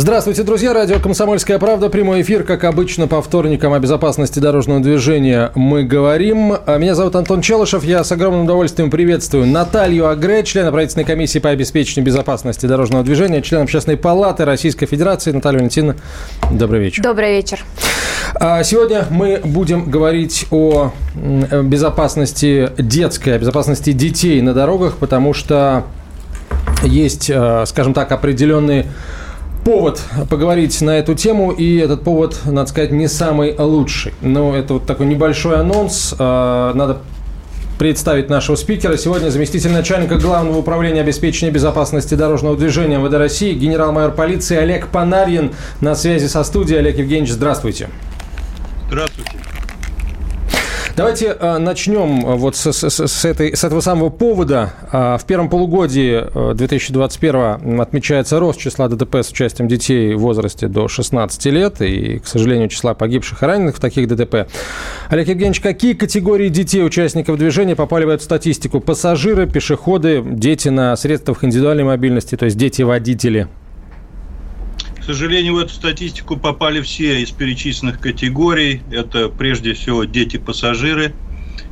Здравствуйте, друзья. Радио «Комсомольская правда». Прямой эфир, как обычно, по вторникам о безопасности дорожного движения мы говорим. А Меня зовут Антон Челышев. Я с огромным удовольствием приветствую Наталью Агре, члена правительственной комиссии по обеспечению безопасности дорожного движения, член Общественной палаты Российской Федерации. Наталья Валентиновна, добрый вечер. Добрый вечер. А Сегодня мы будем говорить о безопасности детской, о безопасности детей на дорогах, потому что есть, э, скажем так, определенные повод поговорить на эту тему, и этот повод, надо сказать, не самый лучший. Но это вот такой небольшой анонс. Э, Надо представить нашего спикера. Сегодня заместитель начальника Главного управления обеспечения безопасности дорожного движения МВД России, генерал-майор полиции Олег Панарьин на связи со студией. Олег Евгеньевич, здравствуйте. Здравствуйте. Давайте э, начнем э, вот с, с- с- этой, с этого самого повода. Э, в первом полугодии э, 2021 отмечается рост числа ДТП с участием детей в возрасте до 16 лет и, к сожалению, числа погибших и раненых в таких ДТП. Олег Евгеньевич, какие категории детей, участников движения, попали в эту статистику? Пассажиры, пешеходы, дети на средствах индивидуальной мобильности, то есть дети-водители? Сожалению, в эту статистику попали все из перечисленных категорий. Это прежде всего дети-пассажиры,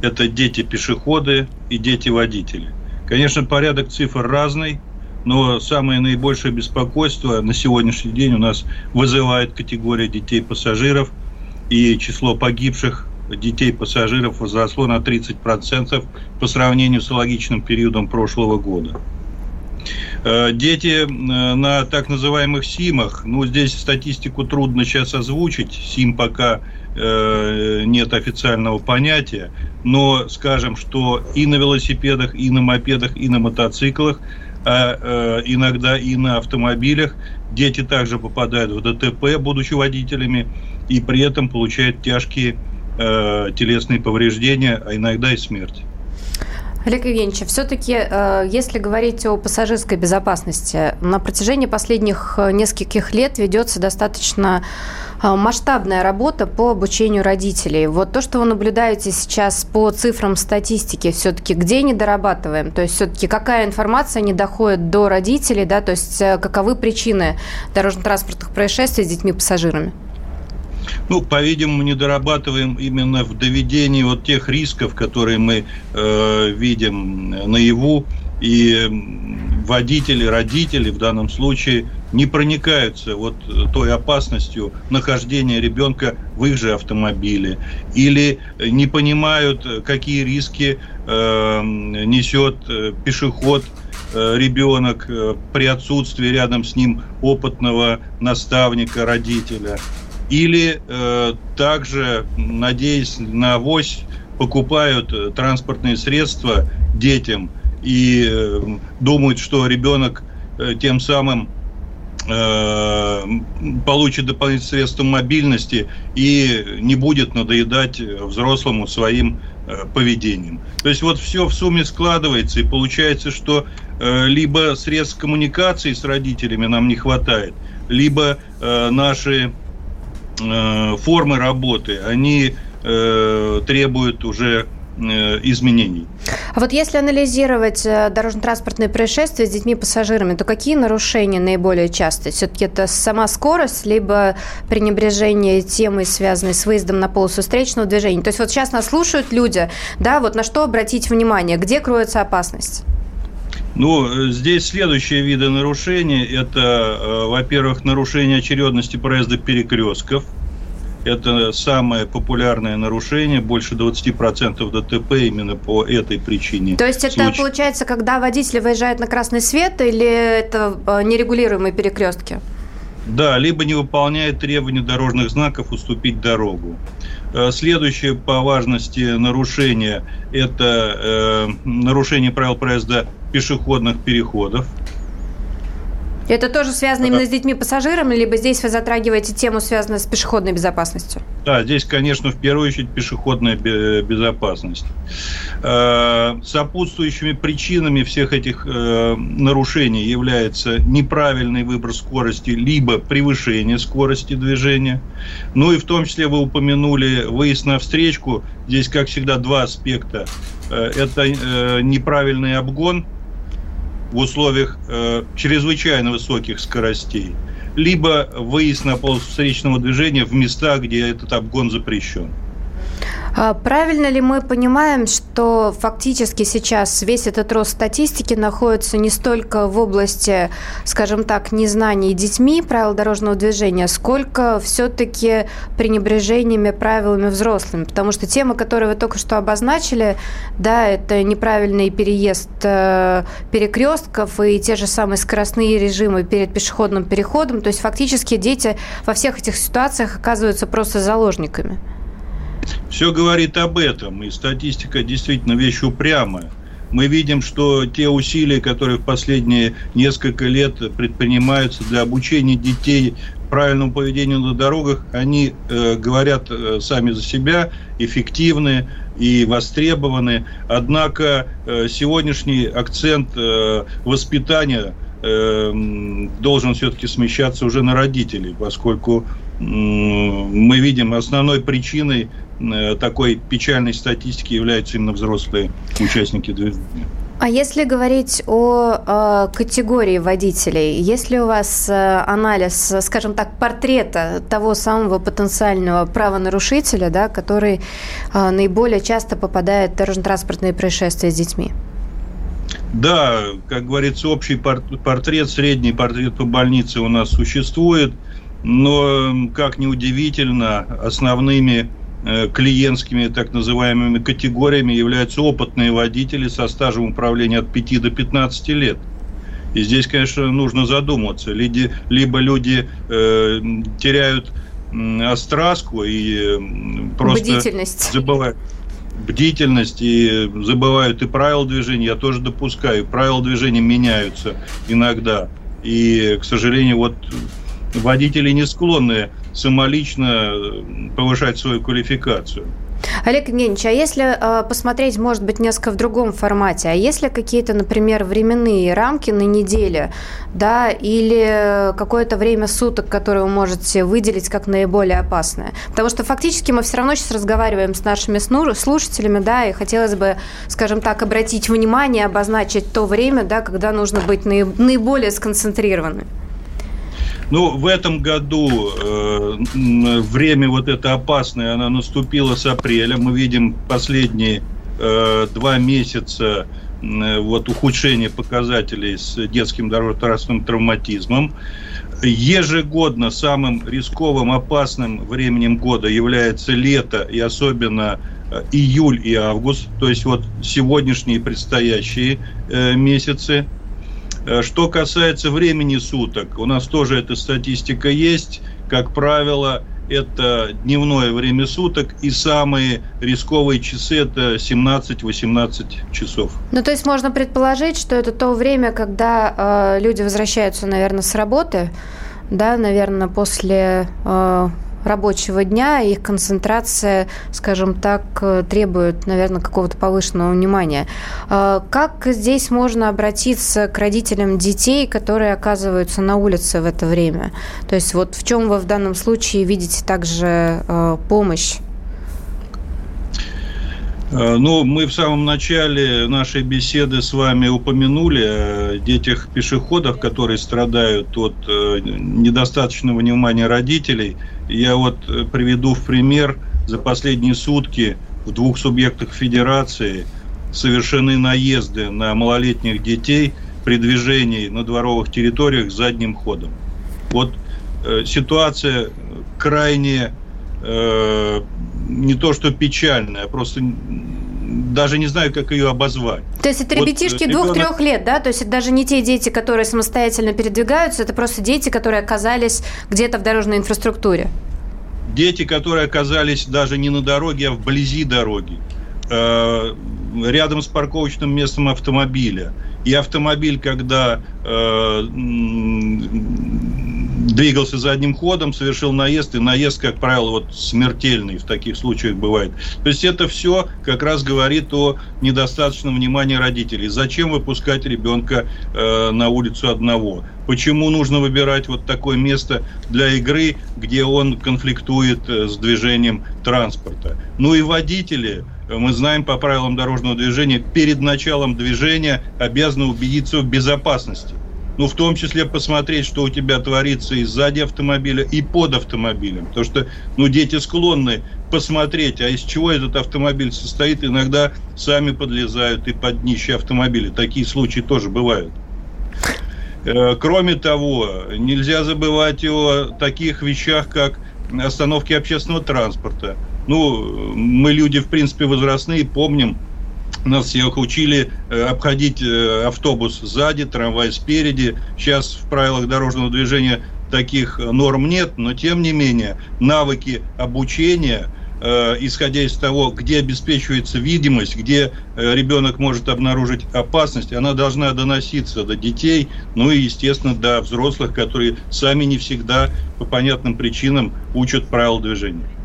это дети-пешеходы и дети-водители. Конечно, порядок цифр разный, но самое наибольшее беспокойство на сегодняшний день у нас вызывает категория детей-пассажиров, и число погибших детей-пассажиров возросло на 30% по сравнению с аналогичным периодом прошлого года. Э, Дети э, на так называемых СИМах, ну, здесь статистику трудно сейчас озвучить, СИМ пока э, нет официального понятия, но скажем, что и на велосипедах, и на мопедах, и на мотоциклах, а иногда и на автомобилях дети также попадают в ДТП, будучи водителями, и при этом получают тяжкие телесные повреждения, а иногда и смерть. Олег Евгеньевич, все-таки, если говорить о пассажирской безопасности, на протяжении последних э, нескольких лет ведется достаточно э, масштабная работа по обучению родителей. Вот то, что вы наблюдаете сейчас по цифрам статистики, все-таки где не дорабатываем? То есть все-таки какая информация не доходит до родителей, да, то есть э, каковы причины дорожно-транспортных происшествий с детьми-пассажирами? Ну, по-видимому, не дорабатываем именно в доведении вот тех рисков, которые мы э, видим наяву, и водители, родители в данном случае не проникаются вот той опасностью нахождения ребенка в их же автомобиле или не понимают, какие риски э, несет э, пешеход э, ребенок э, при отсутствии рядом с ним опытного наставника, родителя. Или э, также, надеясь на авось, покупают э, транспортные средства детям и э, думают, что ребенок э, тем самым э, получит дополнительные средства мобильности и не будет надоедать взрослому своим э, поведением. То есть вот все в сумме складывается и получается, что э, либо средств коммуникации с родителями нам не хватает, либо э, наши формы работы, они э, требуют уже э, изменений. А вот если анализировать э, дорожно-транспортные происшествия с детьми-пассажирами, то какие нарушения наиболее частые? Все-таки это сама скорость, либо пренебрежение темой, связанной с выездом на полосу встречного движения? То есть вот сейчас нас слушают люди, да, вот на что обратить внимание, где кроется опасность? Ну, здесь следующие виды нарушений. Это, э, во-первых, нарушение очередности проезда перекрестков. Это самое популярное нарушение. Больше 20% ДТП именно по этой причине. То есть это случаев. получается, когда водитель выезжает на красный свет или это э, нерегулируемые перекрестки? Да, либо не выполняет требования дорожных знаков уступить дорогу. Э, Следующее по важности нарушение – это э, нарушение правил проезда пешеходных переходов. Это тоже связано именно с детьми-пассажирами, либо здесь вы затрагиваете тему, связанную с пешеходной безопасностью? Да, здесь, конечно, в первую очередь пешеходная безопасность. Э, сопутствующими причинами всех этих э, нарушений является неправильный выбор скорости, либо превышение скорости движения. Ну и в том числе вы упомянули выезд на встречку. Здесь, как всегда, два аспекта. Э, это неправильный обгон – в условиях э, чрезвычайно высоких скоростей, либо выезд на полосу встречного движения в местах, где этот обгон запрещен. А правильно ли мы понимаем, что фактически сейчас весь этот рост статистики находится не столько в области, скажем так, незнаний детьми правил дорожного движения, сколько все-таки пренебрежениями правилами взрослыми? Потому что тема, которую вы только что обозначили, да, это неправильный переезд э, перекрестков и те же самые скоростные режимы перед пешеходным переходом. То есть фактически дети во всех этих ситуациях оказываются просто заложниками. Все говорит об этом, и статистика действительно вещь упрямая. Мы видим, что те усилия, которые в последние несколько лет предпринимаются для обучения детей правильному поведению на дорогах, они э, говорят э, сами за себя, эффективны и востребованы. Однако э, сегодняшний акцент э, воспитания э, должен все-таки смещаться уже на родителей, поскольку э, мы видим основной причиной такой печальной статистики являются именно взрослые участники движения. А если говорить о э, категории водителей, есть ли у вас э, анализ, скажем так, портрета того самого потенциального правонарушителя, да, который э, наиболее часто попадает в дорожно-транспортные происшествия с детьми? Да, как говорится, общий портрет, средний портрет по больнице у нас существует, но, как ни удивительно, основными Э, клиентскими так называемыми категориями являются опытные водители со стажем управления от 5 до 15 лет. И здесь, конечно, нужно задуматься. Либо люди э, теряют остраску и э, просто бдительность. забывают бдительность и забывают и правила движения. Я тоже допускаю. Правила движения меняются иногда. И, к сожалению, вот водители не склонны самолично э, повышать свою квалификацию. Олег Евгеньевич, а если э, посмотреть, может быть, несколько в другом формате, а если какие-то, например, временные рамки на неделю, да, или какое-то время суток, которое вы можете выделить как наиболее опасное? Потому что фактически мы все равно сейчас разговариваем с нашими слушателями, да, и хотелось бы, скажем так, обратить внимание, обозначить то время, да, когда нужно быть наиболее сконцентрированным. Ну, в этом году э, время вот это опасное, оно наступило с апреля. Мы видим последние э, два месяца э, вот ухудшение показателей с детским дорожно-транспортным травматизмом. Ежегодно самым рисковым, опасным временем года является лето и особенно э, июль и август, то есть вот сегодняшние предстоящие э, месяцы. Э, что касается времени суток, у нас тоже эта статистика есть. Как правило, это дневное время суток, и самые рисковые часы – это 17-18 часов. Ну, то есть можно предположить, что это то время, когда э, люди возвращаются, наверное, с работы, да, наверное, после э, рабочего дня, их концентрация, скажем так, э, требует, наверное, какого-то повышенного внимания. А как здесь можно обратиться к родителям детей, которые оказываются на улице в это время? То есть вот в чем вы в данном случае видите также э, помощь? Э, ну, мы в самом начале нашей беседы с вами упомянули о детях-пешеходах, которые страдают от недостаточного внимания родителей – я вот э, приведу в пример, за последние сутки в двух субъектах федерации совершены наезды на малолетних детей при движении на дворовых территориях задним ходом. Вот э, ситуация крайне э, не то что печальная, а просто даже не знаю, как ее обозвать. То есть это вот ребятишки ребенок... двух-трех лет, да? То есть это даже не те дети, которые самостоятельно передвигаются, это просто дети, которые оказались где-то в дорожной инфраструктуре. Дети, которые оказались даже не на дороге, а вблизи дороги, э, рядом с парковочным местом автомобиля. И автомобиль, когда э, двигался задним ходом, совершил наезд, и наезд, как правило, вот смертельный в таких случаях бывает. То есть это все как раз говорит о недостаточном внимании родителей. Зачем выпускать ребенка э, на улицу одного? Почему нужно выбирать вот такое место для игры, где он конфликтует э, с движением транспорта? Ну и водители, мы знаем по правилам дорожного движения, перед началом движения обязаны убедиться в безопасности ну, в том числе посмотреть, что у тебя творится и сзади автомобиля, и под автомобилем. Потому что, ну, дети склонны посмотреть, а из чего этот автомобиль состоит, иногда сами подлезают и под днище автомобиля. Такие случаи тоже бывают. Э, кроме того, нельзя забывать о таких вещах, как остановки общественного транспорта. Ну, мы люди, в принципе, возрастные, помним, нас учили э, обходить э, автобус сзади, трамвай спереди. Сейчас в правилах дорожного движения таких норм нет, но тем не менее навыки обучения, э, исходя из того, где обеспечивается видимость, где ребенок может обнаружить опасность, она должна доноситься до детей, ну и, естественно, до взрослых, которые сами не всегда по понятным причинам учат правила движения.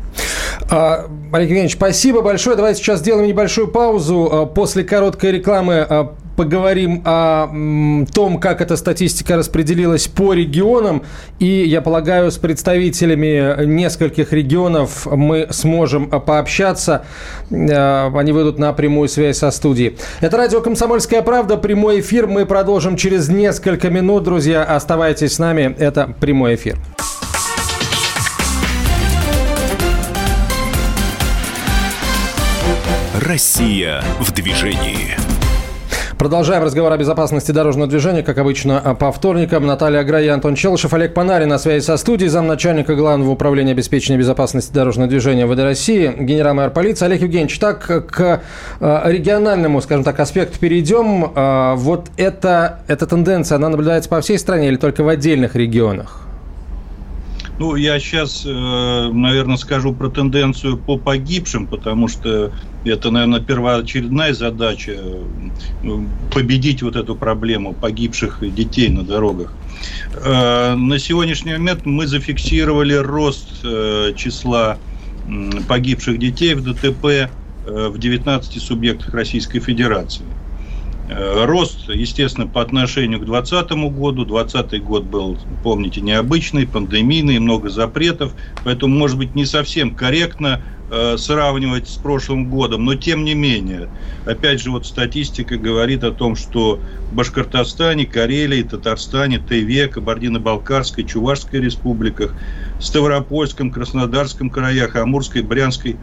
А, Олег Евгеньевич, спасибо большое. Давайте сейчас сделаем небольшую паузу. А, после короткой рекламы а, поговорим о том, как эта статистика распределилась по регионам. И, я полагаю, с представителями нескольких регионов мы сможем пообщаться. Они выйдут на прямую связь со студией. Это радио «Комсомольская правда». Прямой эфир мы продолжим через несколько минут. Друзья, оставайтесь с нами. Это прямой эфир. Россия в движении. Продолжаем разговор о безопасности дорожного движения, как обычно, по вторникам. Наталья Аграй и Антон Челышев. Олег Панарин на связи со студией, замначальника Главного управления обеспечения безопасности дорожного движения ВД России, генерал-майор полиции. Олег Евгеньевич, так к э, региональному, скажем так, аспекту перейдем. Э, вот эта, эта тенденция, она наблюдается по всей стране или только в отдельных регионах? Ну, я сейчас, э, наверное, скажу про тенденцию по погибшим, потому что это, наверное, первоочередная задача э, победить вот эту проблему погибших детей на дорогах. Э, на сегодняшний момент мы зафиксировали рост числа погибших детей в ДТП в 19 субъектах Российской Федерации. Э, рост, естественно, по отношению к 2020 году. 2020 год был, помните, необычный, пандемийный, много запретов. Поэтому, может быть, не совсем корректно э, сравнивать с прошлым годом. Но, тем не менее, опять же, вот статистика говорит о том, что в Башкортостане, Карелии, Татарстане, Тыве, Кабардино-Балкарской, Чувашской республиках, Ставропольском, Краснодарском краях, Амурской, Брянской,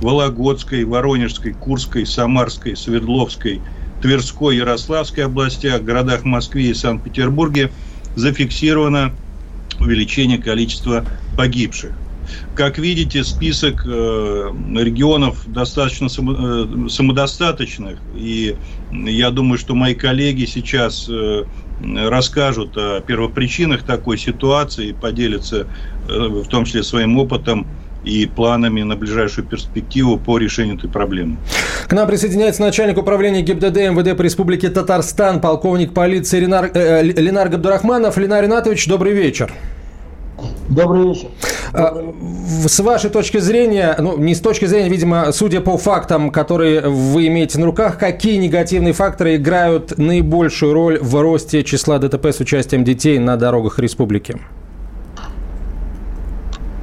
Вологодской, Воронежской, Курской, Самарской, Свердловской – Тверской, Ярославской областях, городах Москве и Санкт-Петербурге зафиксировано увеличение количества погибших. Как видите, список э, регионов достаточно э, самодостаточных, и я думаю, что мои коллеги сейчас э, расскажут о первопричинах такой ситуации, поделятся в том числе своим опытом и планами на ближайшую перспективу по решению этой проблемы. К нам присоединяется начальник управления ГИБДД МВД по Республике Татарстан, полковник полиции Ленар, э, Ленар Габдурахманов. Ленар Ринатович, добрый вечер. Добрый вечер. А, с вашей точки зрения, ну, не с точки зрения, видимо, судя по фактам, которые вы имеете на руках, какие негативные факторы играют наибольшую роль в росте числа ДТП с участием детей на дорогах республики?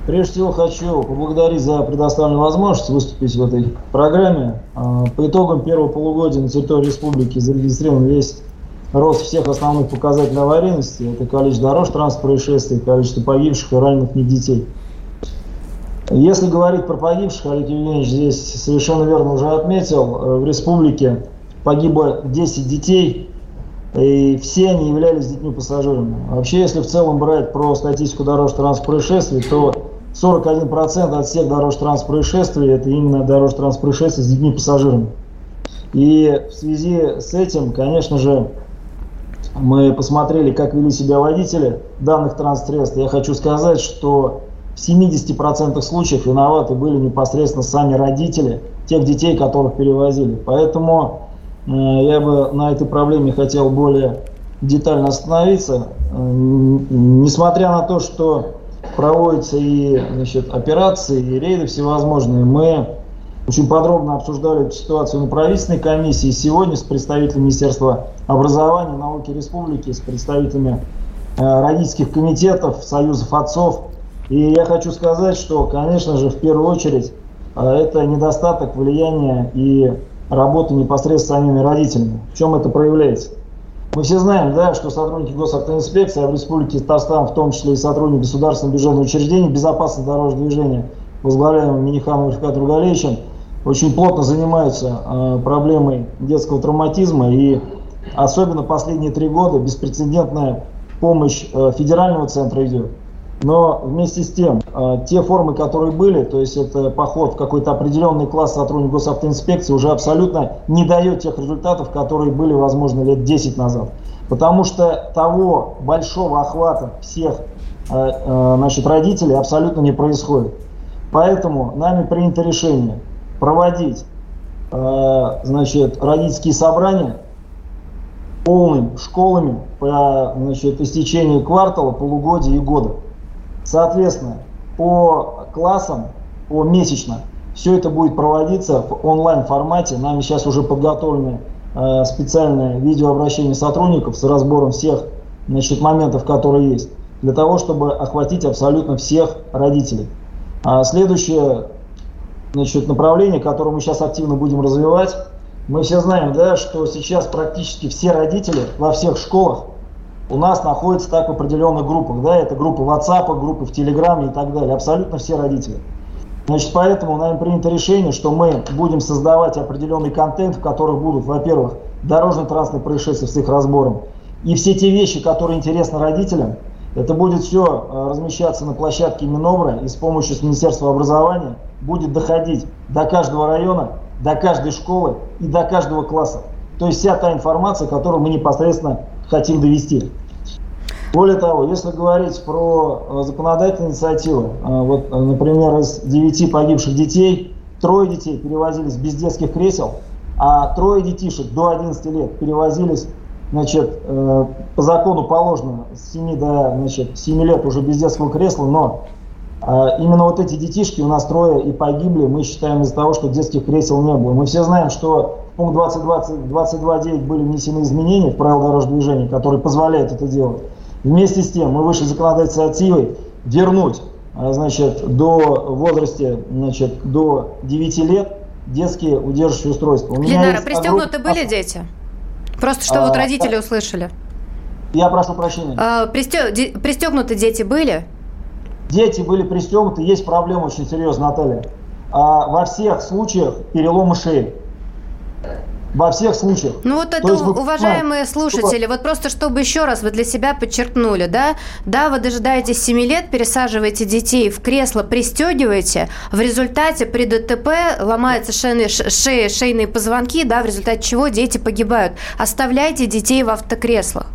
Прежде всего хочу поблагодарить за предоставленную возможность выступить в этой программе. А, по итогам первого полугодия на территории республики зарегистрирован весь рост всех основных показателей аварийности. Это количество дорожно-транспортных происшествий, количество погибших и раненых не детей. Если говорить про погибших, Олег Евгеньевич здесь совершенно верно уже отметил, э, в республике погибло 10 детей, и все они являлись детьми-пассажирами. Вообще, если в целом брать про статистику дорожно-транспортных происшествий, то 41% от всех дорожно-транспортных происшествий это именно дорожно-транспортные происшествия с детьми-пассажирами. И в связи с этим, конечно же, мы посмотрели, как вели себя водители данных транспортных Я хочу сказать, что в 70% случаев виноваты были непосредственно сами родители тех детей, которых перевозили. Поэтому я бы на этой проблеме хотел более детально остановиться. Несмотря на то, что проводятся и значит, операции, и рейды всевозможные, мы очень подробно обсуждали эту ситуацию на правительственной комиссии. Сегодня с представителями Министерства образования науки республики, с представителями э, родительских комитетов, союзов отцов. И я хочу сказать, что, конечно же, в первую очередь, э, это недостаток влияния и работы непосредственно самими родителями. В чем это проявляется? Мы все знаем, да, что сотрудники госавтоинспекции, а в Республике Татарстан, в том числе и сотрудники государственного бюджетного учреждения, безопасности дорожного движения, возглавляемым Миниханом Ильфа Другалевичем, очень плотно занимаются э, проблемой детского травматизма и особенно последние три года беспрецедентная помощь э, федерального центра идет. Но вместе с тем, э, те формы, которые были, то есть это поход в какой-то определенный класс сотрудников госавтоинспекции, уже абсолютно не дает тех результатов, которые были, возможно, лет 10 назад. Потому что того большого охвата всех э, э, значит, родителей абсолютно не происходит. Поэтому нами принято решение проводить значит, родительские собрания полными школами по значит, истечении квартала, полугодия и года. Соответственно, по классам, по месячно, все это будет проводиться в онлайн формате. Нами сейчас уже подготовлены э, специальное видеообращение сотрудников с разбором всех значит, моментов, которые есть, для того, чтобы охватить абсолютно всех родителей. А следующее значит, направление, которое мы сейчас активно будем развивать, мы все знаем, да, что сейчас практически все родители во всех школах у нас находятся так в определенных группах. Да, это группы WhatsApp, группы в Телеграме и так далее. Абсолютно все родители. Значит, поэтому нами принято решение, что мы будем создавать определенный контент, в которых будут, во-первых, дорожно-транспортные происшествия с их разбором, и все те вещи, которые интересны родителям, это будет все э, размещаться на площадке Минобра и с помощью Министерства образования будет доходить до каждого района, до каждой школы и до каждого класса. То есть вся та информация, которую мы непосредственно хотим довести. Более того, если говорить про э, законодательные инициативы, э, вот, э, например, из девяти погибших детей, трое детей перевозились без детских кресел, а трое детишек до 11 лет перевозились, значит, по закону положено с 7 до значит, 7 лет уже без детского кресла, но именно вот эти детишки у нас трое и погибли, мы считаем из-за того, что детских кресел не было. Мы все знаем, что в пункт 22.9 были внесены изменения в правила дорожного движения, которые позволяют это делать. Вместе с тем мы вышли законодательной инициативой вернуть а, значит, до возрасте значит, до 9 лет детские удерживающие устройства. У Ленара, пристегнуты огром... были дети? Просто что а, вот родители а, услышали. Я прошу прощения. А, пристег... Пристегнуты дети были? Дети были пристегнуты, есть проблема очень серьезная, Наталья. А, во всех случаях переломы шеи во всех случаях. Ну вот это, есть, уважаемые слушатели, вот просто чтобы еще раз вы для себя подчеркнули, да, да, вы дожидаетесь 7 лет, пересаживаете детей в кресло, пристегиваете, в результате при ДТП ломаются шеи, шеи, шейные позвонки, да, в результате чего дети погибают. Оставляйте детей в автокреслах.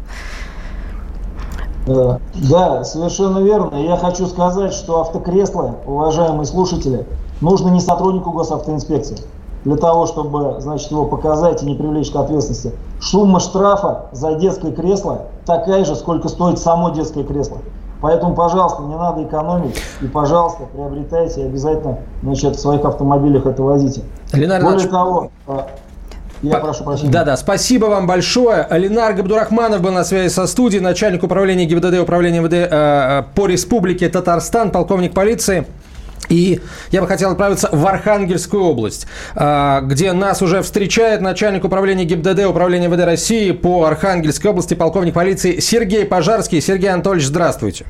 Э, да, совершенно верно. Я хочу сказать, что автокресло, уважаемые слушатели, нужно не сотруднику госавтоинспекции для того, чтобы, значит, его показать и не привлечь к ответственности. Сумма штрафа за детское кресло такая же, сколько стоит само детское кресло. Поэтому, пожалуйста, не надо экономить. И, пожалуйста, приобретайте обязательно значит, в своих автомобилях это возите. Ленар Более того, а, я прошу прощения. Да-да, спасибо вам большое. Алинар Габдурахманов был на связи со студией, начальник управления ГИБДД, управления МВД э, э, по республике Татарстан, полковник полиции. И я бы хотел отправиться в Архангельскую область, а, где нас уже встречает начальник управления ГИБДД, управления ВД России по Архангельской области, полковник полиции Сергей Пожарский. Сергей Анатольевич, здравствуйте.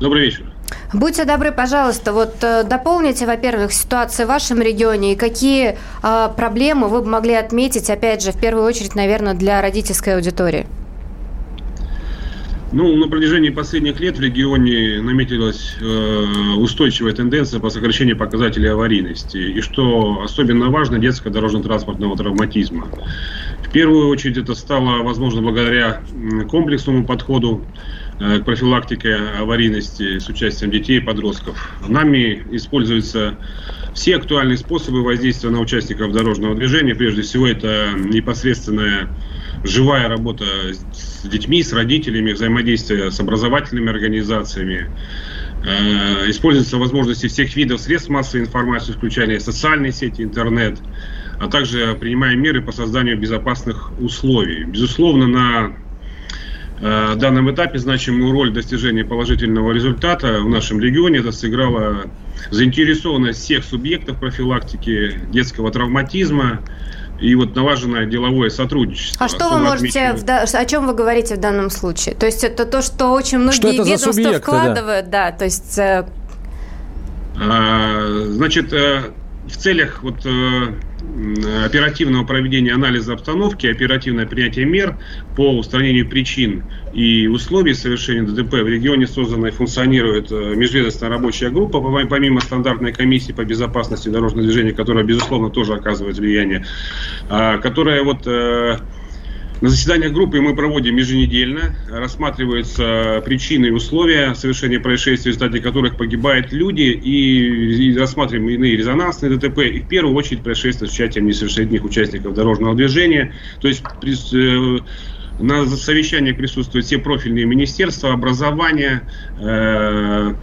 Добрый вечер. Будьте добры, пожалуйста, вот э, дополните, во-первых, ситуацию в вашем регионе и какие э, проблемы вы бы могли отметить, опять же, в первую очередь, наверное, для родительской аудитории. Ну, на протяжении последних лет в регионе наметилась э, устойчивая тенденция по сокращению показателей аварийности. И что особенно важно, детского дорожно-транспортного травматизма. В первую очередь это стало возможно благодаря комплексному подходу э, к профилактике аварийности с участием детей и подростков. Нами используется все актуальные способы воздействия на участников дорожного движения. Прежде всего, это непосредственная живая работа с детьми, с родителями, взаимодействие с образовательными организациями. Э, используются возможности всех видов средств массовой информации, включая социальные сети, интернет, а также принимаем меры по созданию безопасных условий. Безусловно, на э, данном этапе значимую роль достижения положительного результата в нашем регионе это сыграла заинтересованность всех субъектов профилактики детского травматизма, и вот налаженное деловое сотрудничество. А что вы можете, в, о чем вы говорите в данном случае? То есть это то, что очень многие что ведомства субъекты, вкладывают, да. да, то есть... Э, а, значит, э, в целях вот э, оперативного проведения анализа обстановки, оперативное принятие мер по устранению причин и условий совершения ДТП в регионе создана и функционирует э, межведомственная рабочая группа, помимо стандартной комиссии по безопасности дорожного движения, которая, безусловно, тоже оказывает влияние, а, которая вот э, на заседаниях группы мы проводим еженедельно, рассматриваются причины и условия совершения происшествий, в результате которых погибают люди, и, рассматриваем иные резонансные ДТП, и в первую очередь происшествия с участием несовершеннолетних участников дорожного движения. То есть э, на совещаниях присутствуют все профильные министерства, образования, э, Э,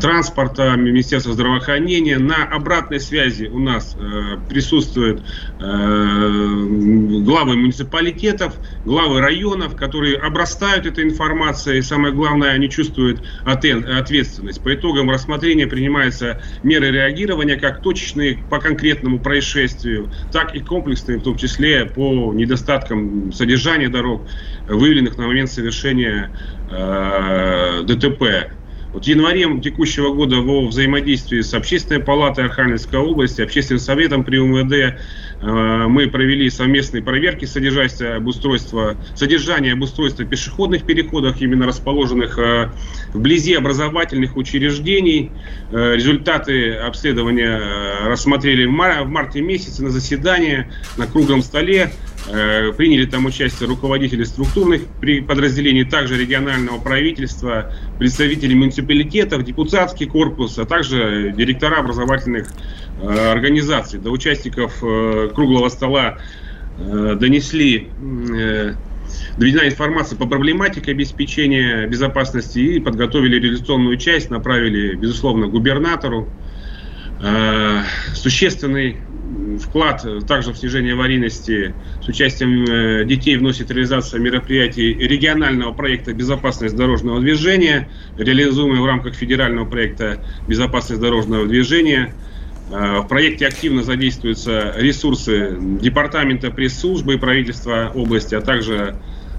транспорта, Министерства здравоохранения. На обратной связи у нас э, присутствуют э, главы муниципалитетов, главы районов, которые обрастают этой информацией. Самое главное, они чувствуют ответственность. По итогам рассмотрения принимаются меры реагирования, как точечные по конкретному происшествию, так и комплексные, в том числе по недостаткам содержания дорог, выявленных на момент совершения э, ДТП. Вот в январе текущего года во взаимодействии с Общественной палатой Архангельской области, Общественным советом при УМВД э, мы провели совместные проверки содержания обустройства, содержания обустройства пешеходных переходов, именно расположенных э, вблизи образовательных учреждений. Э, результаты обследования рассмотрели в марте месяце на заседании на круглом столе. Э, приняли там участие руководители структурных подразделений, также регионального правительства, представители муниципалитетов, депутатский корпус, а также директора образовательных э, организаций. До участников э, круглого стола донесли доведена информация по проблематике обеспечения безопасности и подготовили реализационную часть, направили, безусловно, губернатору. Существенный вклад также в снижение аварийности с участием э, детей вносит реализация мероприятий регионального проекта «Безопасность дорожного движения», реализуемый в рамках федерального проекта «Безопасность дорожного движения». Э, в проекте активно задействуются ресурсы департамента пресс-службы и правительства области, а также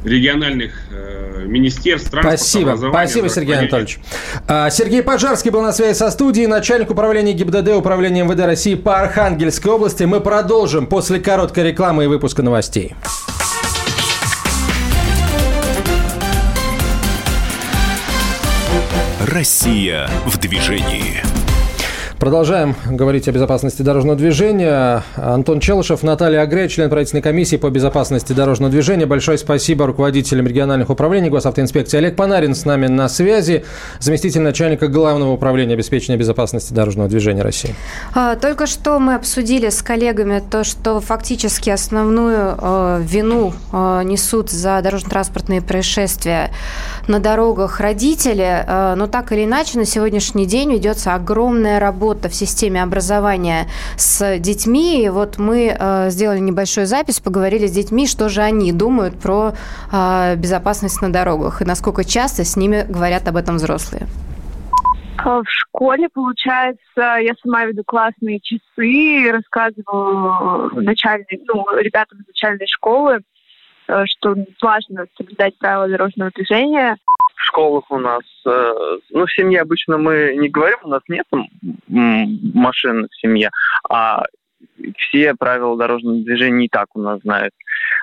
региональных э, министерств, Спасибо, спасибо, Сергей Анатольевич. А, Сергей Пожарский был на связи со студией, начальник управления ГИБДД Управления МВД России по Архангельской области. Мы продолжим после короткой рекламы и выпуска новостей. Россия в движении. Продолжаем говорить о безопасности дорожного движения. Антон Челышев, Наталья Агре, член правительственной комиссии по безопасности дорожного движения. Большое спасибо руководителям региональных управлений госавтоинспекции. Олег Панарин с нами на связи, заместитель начальника Главного управления обеспечения безопасности дорожного движения России. А, только что мы обсудили с коллегами то, что фактически основную э, вину э, несут за дорожно-транспортные происшествия на дорогах родители, но так или иначе на сегодняшний день ведется огромная работа работа в системе образования с детьми. И вот мы э, сделали небольшую запись, поговорили с детьми, что же они думают про э, безопасность на дорогах и насколько часто с ними говорят об этом взрослые. В школе, получается, я сама веду классные часы, рассказываю начальной, ну, ребятам из начальной школы, э, что важно соблюдать правила дорожного движения в школах у нас, э, ну, в семье обычно мы не говорим, у нас нет машин в семье, а все правила дорожного движения не так у нас знают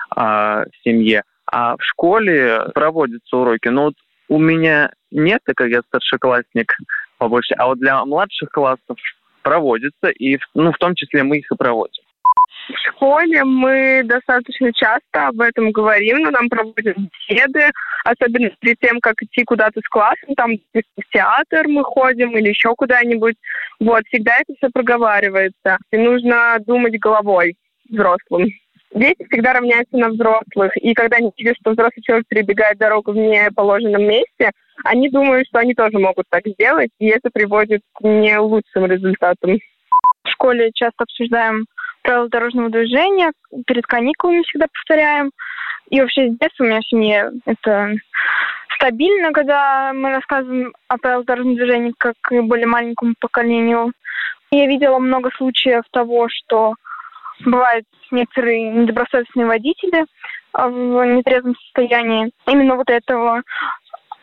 а, в семье. А в школе проводятся уроки. Но вот у меня нет, так как я старшеклассник побольше, а вот для младших классов проводятся, и ну, в том числе мы их и проводим. В школе мы достаточно часто об этом говорим, но нам проводят беседы, особенно перед тем, как идти куда-то с классом, там в театр мы ходим или еще куда-нибудь. Вот, всегда это все проговаривается. И нужно думать головой взрослым. Дети всегда равняются на взрослых, и когда они видят, что взрослый человек перебегает дорогу в неположенном месте, они думают, что они тоже могут так сделать, и это приводит к не лучшим результатам. В школе часто обсуждаем правила дорожного движения, перед каникулами всегда повторяем. И вообще с детства у меня в семье это стабильно, когда мы рассказываем о правилах дорожного движения, как и более маленькому поколению. Я видела много случаев того, что бывают некоторые недобросовестные водители в нетрезвом состоянии. Именно вот этого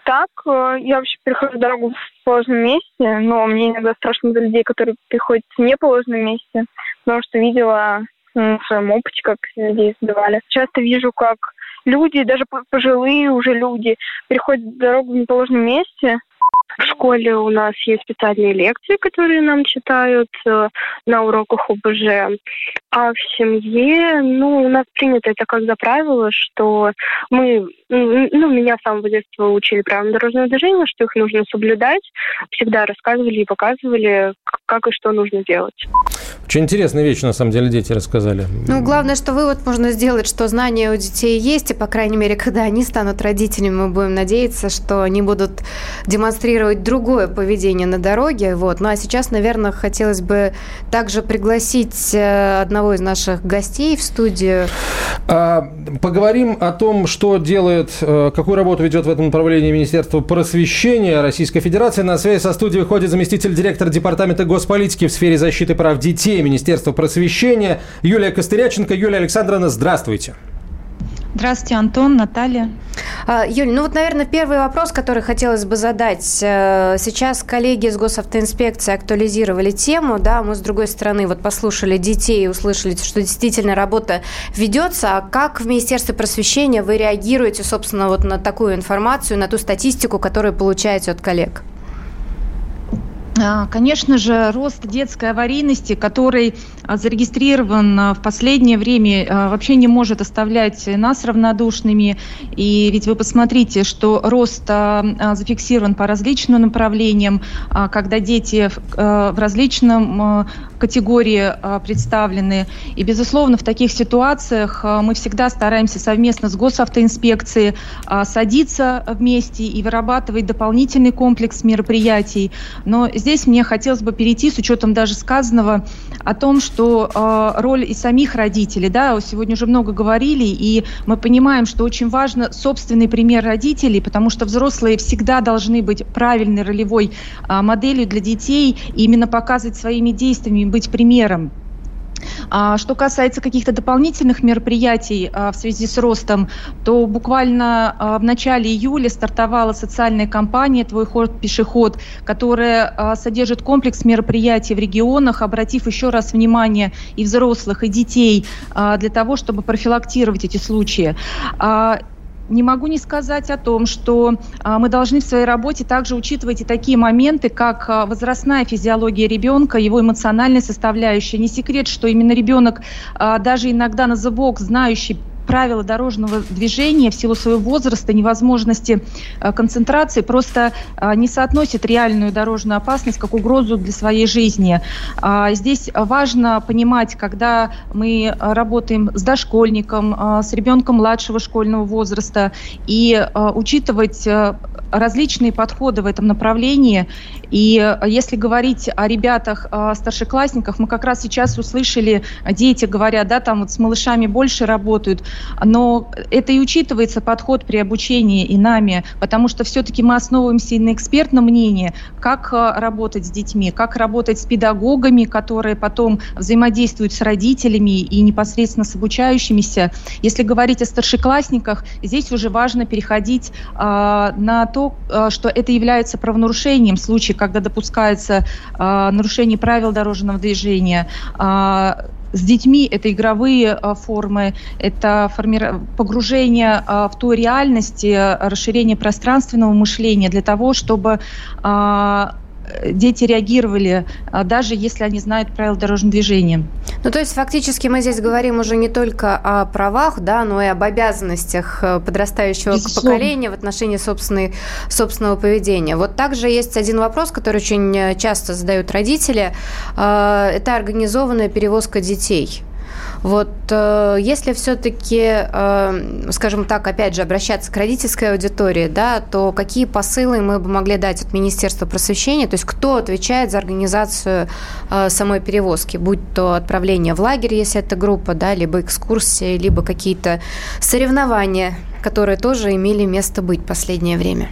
так, э, я вообще перехожу дорогу в положенном месте, но мне иногда страшно за людей, которые приходят в неположенном месте, потому что видела в своем опыте, как людей сбивали. Часто вижу, как люди, даже пожилые уже люди, переходят дорогу в неположенном месте, в школе у нас есть специальные лекции, которые нам читают э, на уроках ОБЖ. А в семье, ну, у нас принято это как за правило, что мы, ну, меня с самого детства учили правилам дорожного движения, что их нужно соблюдать. Всегда рассказывали и показывали, как и что нужно делать. Очень интересная вещь, на самом деле, дети рассказали. Ну, главное, что вывод можно сделать, что знания у детей есть, и, по крайней мере, когда они станут родителями, мы будем надеяться, что они будут демонстрировать другое поведение на дороге. Вот. Ну, а сейчас, наверное, хотелось бы также пригласить э, одного из наших гостей в студию. А, поговорим о том, что делает, э, какую работу ведет в этом направлении Министерство просвещения Российской Федерации. На связи со студией выходит заместитель директора Департамента госполитики в сфере защиты прав детей Министерства просвещения Юлия Костыряченко. Юлия Александровна, здравствуйте. Здравствуйте, Антон, Наталья. А, Юль, ну вот, наверное, первый вопрос, который хотелось бы задать. Э, сейчас коллеги из госавтоинспекции актуализировали тему, да, мы, с другой стороны, вот послушали детей и услышали, что действительно работа ведется. А как в Министерстве просвещения вы реагируете, собственно, вот на такую информацию, на ту статистику, которую получаете от коллег? А, конечно же, рост детской аварийности, который а, зарегистрирован а, в последнее время, вообще не может оставлять нас равнодушными. И ведь вы посмотрите, что рост зафиксирован по различным направлениям, когда дети в различном категории представлены. И, безусловно, в таких ситуациях мы всегда стараемся совместно с госавтоинспекцией садиться вместе и вырабатывать дополнительный комплекс мероприятий. Но здесь мне хотелось бы перейти с учетом даже сказанного о том, что роль и самих родителей, да, сегодня уже много говорили, и мы понимаем, что очень важно собственный пример родителей, потому что взрослые всегда должны быть правильной ролевой моделью для детей и именно показывать своими действиями, быть примером. А что касается каких-то дополнительных мероприятий а, в связи с ростом, то буквально а, в начале июля стартовала социальная кампания «Твой ход, пешеход», которая содержит комплекс мероприятий в регионах, обратив еще раз внимание и взрослых, и детей для того, чтобы профилактировать эти случаи. Не могу не сказать о том, что а, мы должны в своей работе также учитывать и такие моменты, как а, возрастная физиология ребенка, его эмоциональная составляющая. Не секрет, что именно ребенок, а, даже иногда на зубок знающий правила дорожного движения в силу своего возраста, невозможности э, концентрации просто э, не соотносит реальную дорожную опасность как угрозу для своей жизни. А, здесь важно понимать, когда мы работаем с дошкольником, э, с ребенком младшего школьного возраста и учитывать различные подходы в этом направлении. И если говорить о ребятах, старшеклассниках, мы как раз сейчас услышали, дети говорят, да, там вот с малышами больше работают, но это и учитывается подход при обучении и нами, потому что все-таки мы основываемся и на экспертном мнении, как э, работать с детьми, как работать с педагогами, которые потом взаимодействуют с родителями и непосредственно с обучающимися. Если говорить о старшеклассниках, здесь уже важно переходить а, на то, а, что это является правонарушением в случае, когда допускается а, нарушение правил дорожного движения. А, с детьми это игровые а, формы, это форми... погружение а, в ту реальность, расширение пространственного мышления для того, чтобы а, дети реагировали, даже если они знают правила дорожного движения. Ну, то есть, фактически мы здесь говорим уже не только о правах, да, но и об обязанностях э, подрастающего Безусловно. поколения в отношении собственной, собственного поведения. Вот также есть один вопрос, который очень э, часто задают родители. Э, это организованная перевозка детей. Вот э, если все-таки, э, скажем так, опять же, обращаться к родительской аудитории, да, то какие посылы мы бы могли дать от Министерства просвещения, то есть кто отвечает за организацию э, самой перевозки, будь то отправление в лагерь, если это группа, да, либо экскурсии, либо какие-то соревнования, которые тоже имели место быть в последнее время?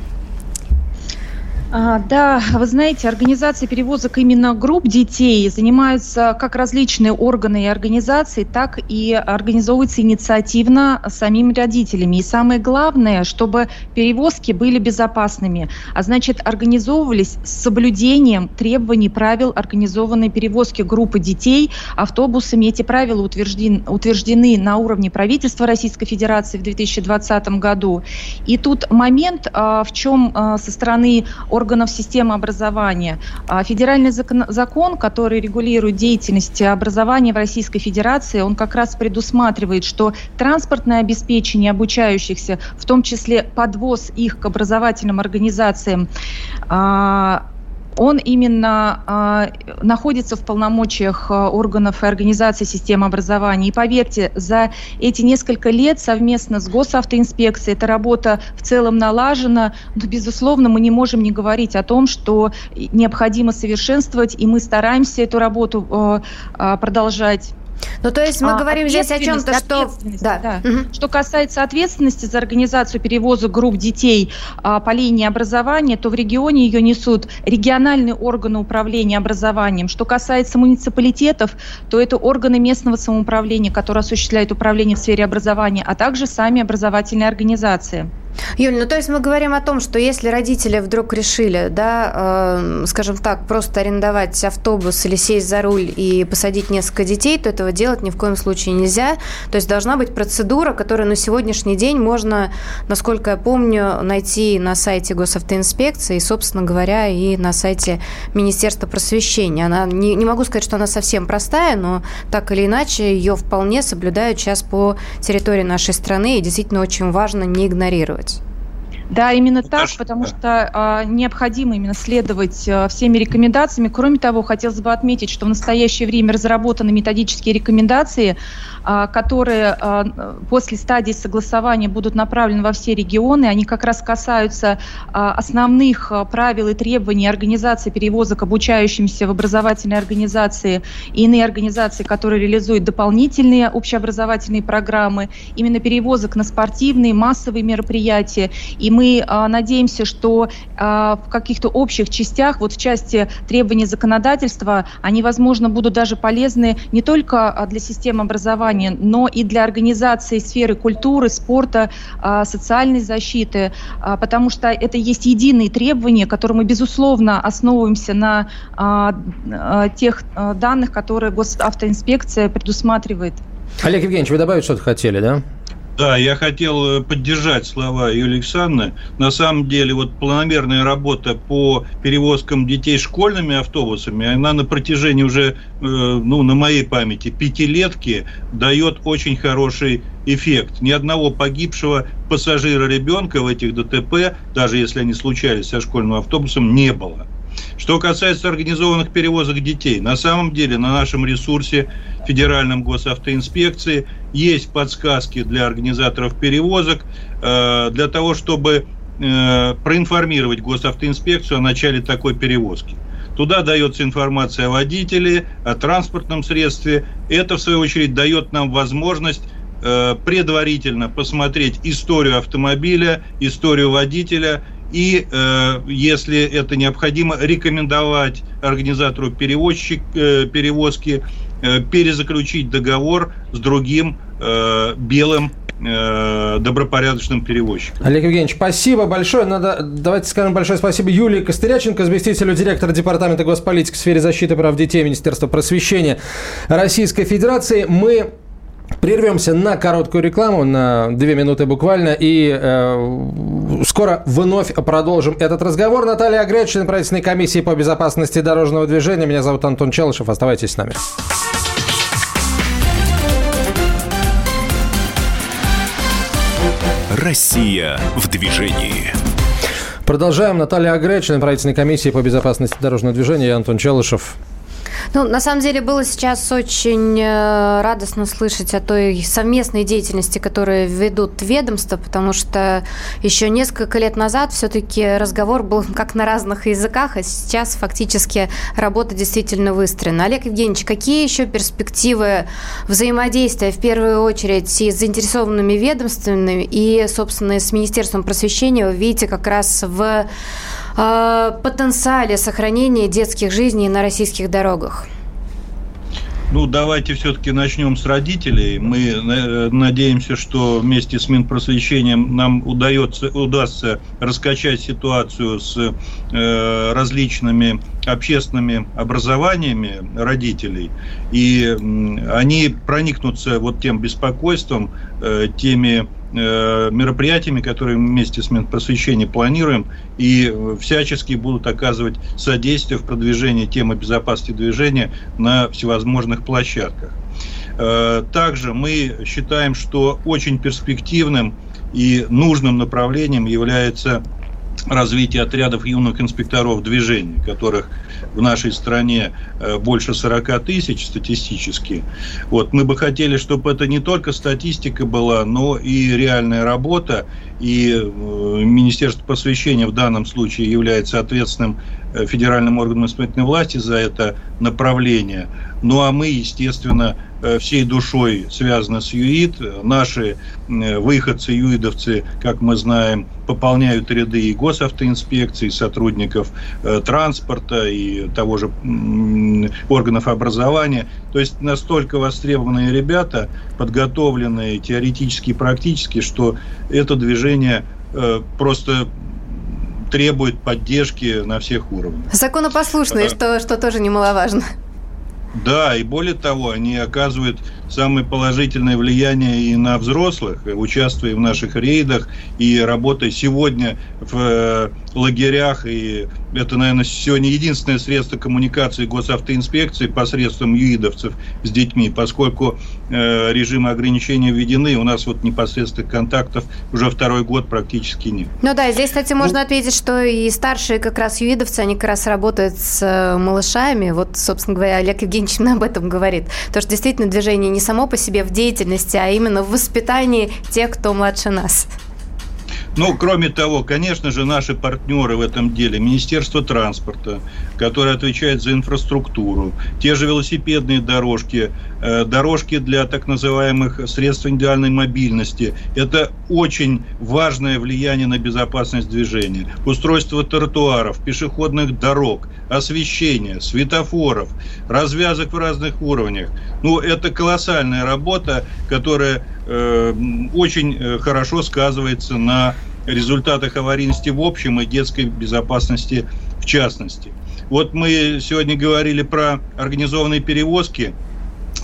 А, да, вы знаете, организацией перевозок именно групп детей занимаются как различные органы и организации, так и организовываются инициативно самими родителями. И самое главное, чтобы перевозки были безопасными, а значит организовывались с соблюдением требований правил организованной перевозки группы детей автобусами. Эти правила утверждены, утверждены на уровне правительства Российской Федерации в 2020 году. И тут момент, а, в чем а, со стороны органов системы образования. А федеральный закон, закон, который регулирует деятельность образования в Российской Федерации, он как раз предусматривает, что транспортное обеспечение обучающихся, в том числе подвоз их к образовательным организациям, а, он именно э, находится в полномочиях а, органов и организаций системы образования. И поверьте, за эти несколько лет совместно с госавтоинспекцией эта работа в целом налажена. Но, безусловно, мы не можем не говорить о том, что необходимо совершенствовать, и мы стараемся эту работу э, продолжать. Ну, то есть мы а, говорим здесь о чем-то, что... Да. Да. Угу. Что касается ответственности за организацию перевоза групп детей а, по линии образования, то в регионе ее несут региональные органы управления образованием. Что касается муниципалитетов, то это органы местного самоуправления, которые осуществляют управление в сфере образования, а также сами образовательные организации. Юль, ну то есть мы говорим о том, что если родители вдруг решили, да, э, скажем так, просто арендовать автобус или сесть за руль и посадить несколько детей, то этого делать ни в коем случае нельзя. То есть должна быть процедура, которую на сегодняшний день можно, насколько я помню, найти на сайте госавтоинспекции и, собственно говоря, и на сайте Министерства просвещения. Она, не, не могу сказать, что она совсем простая, но так или иначе ее вполне соблюдают сейчас по территории нашей страны, и действительно очень важно не игнорировать. Да, именно так, потому что а, необходимо именно следовать а, всеми рекомендациями. Кроме того, хотелось бы отметить, что в настоящее время разработаны методические рекомендации, а, которые а, после стадии согласования будут направлены во все регионы. Они как раз касаются а, основных правил и требований организации перевозок обучающимся в образовательной организации и иные организации, которые реализуют дополнительные общеобразовательные программы, именно перевозок на спортивные, массовые мероприятия. И мы надеемся, что в каких-то общих частях, вот в части требований законодательства, они, возможно, будут даже полезны не только для системы образования, но и для организации сферы культуры, спорта, а, социальной защиты, а, потому что это есть единые требования, которые мы, безусловно, основываемся на а, тех данных, которые госавтоинспекция предусматривает. Олег Евгеньевич, вы добавить что-то хотели, да? Да, я хотел э, поддержать слова Юлии Александровны. На самом деле, вот планомерная работа по перевозкам детей школьными автобусами, она на протяжении уже, э, ну, на моей памяти, пятилетки дает очень хороший эффект. Ни одного погибшего пассажира ребенка в этих ДТП, даже если они случались со школьным автобусом, не было. Что касается организованных перевозок детей, на самом деле на нашем ресурсе Федеральном госавтоинспекции есть подсказки для организаторов перевозок э, для того, чтобы э, проинформировать госавтоинспекцию о начале такой перевозки. Туда дается информация о водителе, о транспортном средстве. Это, в свою очередь, дает нам возможность э, предварительно посмотреть историю автомобиля, историю водителя и, э, если это необходимо, рекомендовать организатору перевозчик, э, перевозки э, перезаключить договор с другим э, белым э, добропорядочным перевозчиком. Олег Евгеньевич, спасибо большое. Надо, давайте скажем большое спасибо Юлии Костеряченко, заместителю директора Департамента госполитики в сфере защиты прав детей Министерства просвещения Российской Федерации. Мы Прервемся на короткую рекламу, на две минуты буквально, и э, скоро вновь продолжим этот разговор. Наталья Агрет, член правительственной комиссии по безопасности дорожного движения. Меня зовут Антон Челышев. Оставайтесь с нами. Россия в движении. Продолжаем. Наталья Агре, член правительственной комиссии по безопасности дорожного движения. Я Антон Челышев ну, на самом деле было сейчас очень э, радостно слышать о той совместной деятельности, которую ведут ведомства, потому что еще несколько лет назад все-таки разговор был как на разных языках, а сейчас фактически работа действительно выстроена. Олег Евгеньевич, какие еще перспективы взаимодействия в первую очередь с заинтересованными ведомствами и, собственно, с Министерством просвещения вы видите как раз в потенциале сохранения детских жизней на российских дорогах? Ну, давайте все-таки начнем с родителей. Мы э, надеемся, что вместе с Минпросвещением нам удается, удастся раскачать ситуацию с э, различными общественными образованиями родителей, и э, они проникнутся вот тем беспокойством, э, теми Э, мероприятиями, которые вместе с Минпросвещением планируем, и всячески будут оказывать содействие в продвижении темы безопасности движения на всевозможных площадках. Э, также мы считаем, что очень перспективным и нужным направлением является развитие отрядов юных инспекторов движения, которых в нашей стране э, больше 40 тысяч статистически. Вот, мы бы хотели, чтобы это не только статистика была, но и реальная работа. И э, Министерство посвящения в данном случае является ответственным э, федеральным органом исполнительной власти за это направление. Ну а мы, естественно, всей душой связано с ЮИД. Наши выходцы, юидовцы, как мы знаем, пополняют ряды и госавтоинспекции, и сотрудников транспорта, и того же органов образования. То есть настолько востребованные ребята, подготовленные теоретически и практически, что это движение просто требует поддержки на всех уровнях. Законопослушные, что, что тоже немаловажно. Да, и более того, они оказывают самое положительное влияние и на взрослых, участвуя в наших рейдах и работая сегодня в э, лагерях. И это, наверное, сегодня единственное средство коммуникации госавтоинспекции посредством юидовцев с детьми, поскольку э, режимы ограничения введены, у нас вот непосредственных контактов уже второй год практически нет. Ну да, здесь, кстати, можно ну, ответить, что и старшие как раз юидовцы, они как раз работают с э, малышами. Вот, собственно говоря, Олег Евгеньевич об этом говорит. То, что действительно движение не не само по себе в деятельности, а именно в воспитании тех, кто младше нас. Ну, кроме того, конечно же, наши партнеры в этом деле, Министерство транспорта, которое отвечает за инфраструктуру, те же велосипедные дорожки, э, дорожки для так называемых средств индивидуальной мобильности. Это очень важное влияние на безопасность движения. Устройство тротуаров, пешеходных дорог, освещение, светофоров, развязок в разных уровнях. Ну, это колоссальная работа, которая э, очень э, хорошо сказывается на результатах аварийности в общем и детской безопасности в частности. Вот мы сегодня говорили про организованные перевозки,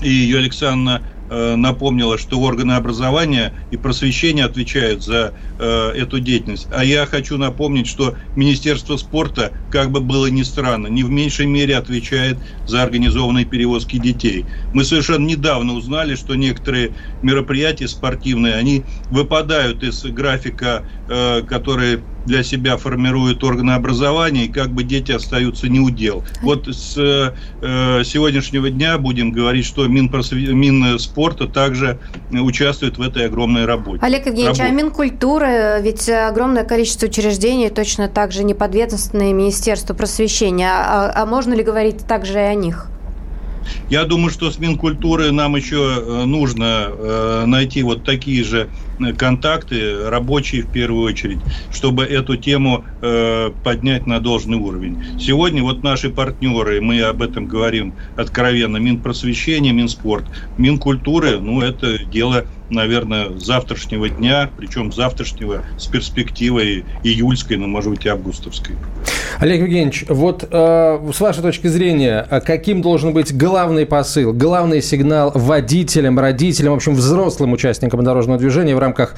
и Юлия Александровна Э, напомнила, что органы образования и просвещения отвечают за э, эту деятельность. А я хочу напомнить, что Министерство спорта, как бы было ни странно, не в меньшей мере отвечает за организованные перевозки детей. Мы совершенно недавно узнали, что некоторые мероприятия спортивные, они выпадают из графика, э, который для себя формируют органы образования, и как бы дети остаются не удел. Вот с э, сегодняшнего дня будем говорить, что Минпросв... Минспорта также участвует в этой огромной работе. Олег Евгеньевич, Работа. а Минкультуры, ведь огромное количество учреждений точно так же неподведомственные Министерству просвещения. А, а можно ли говорить также и о них? Я думаю, что с Минкультуры нам еще э, нужно э, найти вот такие же э, контакты, рабочие в первую очередь, чтобы эту тему поднять на должный уровень. Сегодня вот наши партнеры, мы об этом говорим откровенно, Минпросвещение, Минспорт, Минкультуры, ну это дело наверное, завтрашнего дня, причем завтрашнего с перспективой июльской, ну, может быть, августовской. Олег Евгеньевич, вот э, с вашей точки зрения, а каким должен быть главный посыл, главный сигнал водителям, родителям, в общем, взрослым участникам дорожного движения в рамках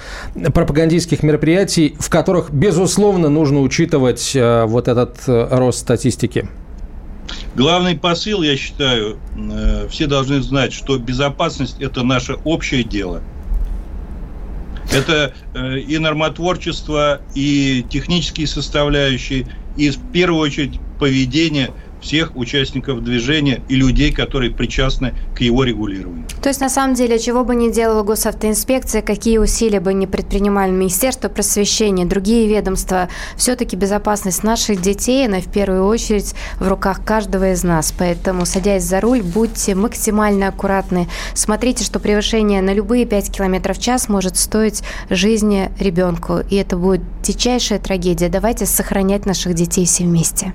пропагандистских мероприятий, в которых, безусловно, нужно учитывать э, вот этот э, рост статистики? Главный посыл, я считаю, э, все должны знать, что безопасность – это наше общее дело – Это и нормотворчество, и технические составляющие, и в первую очередь поведение – всех участников движения и людей, которые причастны к его регулированию. То есть, на самом деле, чего бы ни делала госавтоинспекция, какие усилия бы ни предпринимали Министерство просвещения, другие ведомства, все-таки безопасность наших детей, она в первую очередь в руках каждого из нас. Поэтому, садясь за руль, будьте максимально аккуратны. Смотрите, что превышение на любые 5 км в час может стоить жизни ребенку. И это будет дичайшая трагедия. Давайте сохранять наших детей все вместе.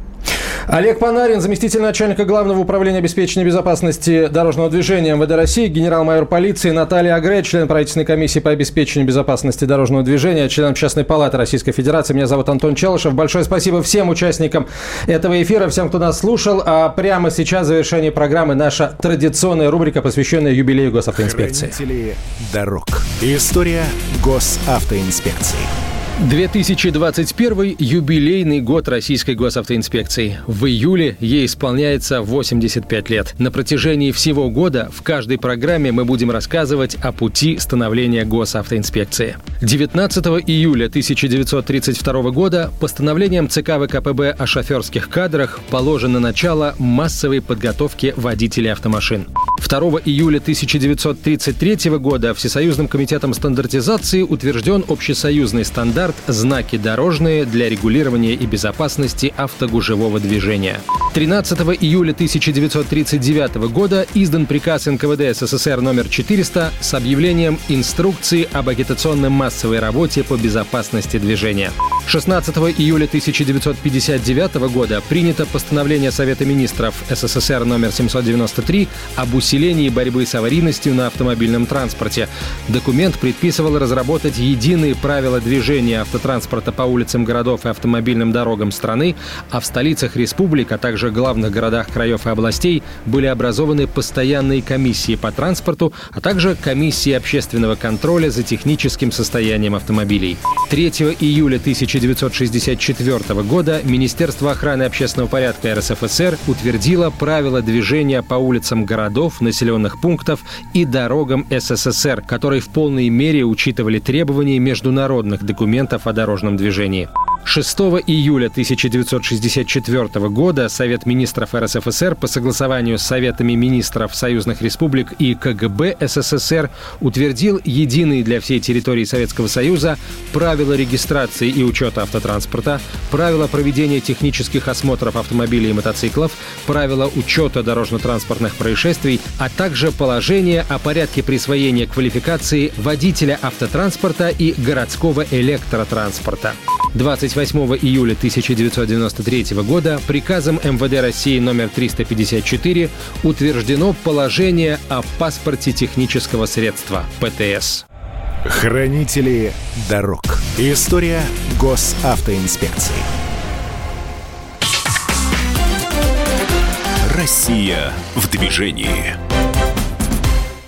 Олег Панарин, заместитель начальника Главного управления обеспечения безопасности дорожного движения МВД России, генерал-майор полиции Наталья Агре, член правительственной комиссии по обеспечению безопасности дорожного движения, член Частной палаты Российской Федерации. Меня зовут Антон Челышев. Большое спасибо всем участникам этого эфира, всем, кто нас слушал. А прямо сейчас в завершении программы наша традиционная рубрика, посвященная юбилею госавтоинспекции. Хранители дорог. История госавтоинспекции. 2021 – юбилейный год Российской госавтоинспекции. В июле ей исполняется 85 лет. На протяжении всего года в каждой программе мы будем рассказывать о пути становления госавтоинспекции. 19 июля 1932 года постановлением ЦК ВКПБ о шоферских кадрах положено начало массовой подготовки водителей автомашин. 2 июля 1933 года Всесоюзным комитетом стандартизации утвержден общесоюзный стандарт «Знаки дорожные для регулирования и безопасности автогужевого движения». 13 июля 1939 года издан приказ НКВД СССР номер 400 с объявлением инструкции об агитационной массовой работе по безопасности движения. 16 июля 1959 года принято постановление Совета министров СССР номер 793 об усилении борьбы с аварийностью на автомобильном транспорте. Документ предписывал разработать единые правила движения автотранспорта по улицам городов и автомобильным дорогам страны, а в столицах республик, а также главных городах краев и областей были образованы постоянные комиссии по транспорту, а также комиссии общественного контроля за техническим состоянием автомобилей. 3 июля 1964 года Министерство охраны общественного порядка РСФСР утвердило правила движения по улицам городов, населенных пунктов и дорогам СССР, которые в полной мере учитывали требования международных документов о дорожном движении. 6 июля 1964 года Совет министров РСФСР по согласованию с Советами министров союзных республик и КГБ СССР утвердил единые для всей территории Советского Союза правила регистрации и учета автотранспорта, правила проведения технических осмотров автомобилей и мотоциклов, правила учета дорожно-транспортных происшествий, а также положение о порядке присвоения квалификации водителя автотранспорта и городского электротранспорта. 28 июля 1993 года приказом МВД России номер 354 утверждено положение о паспорте технического средства ПТС. Хранители дорог. История госавтоинспекции. Россия в движении.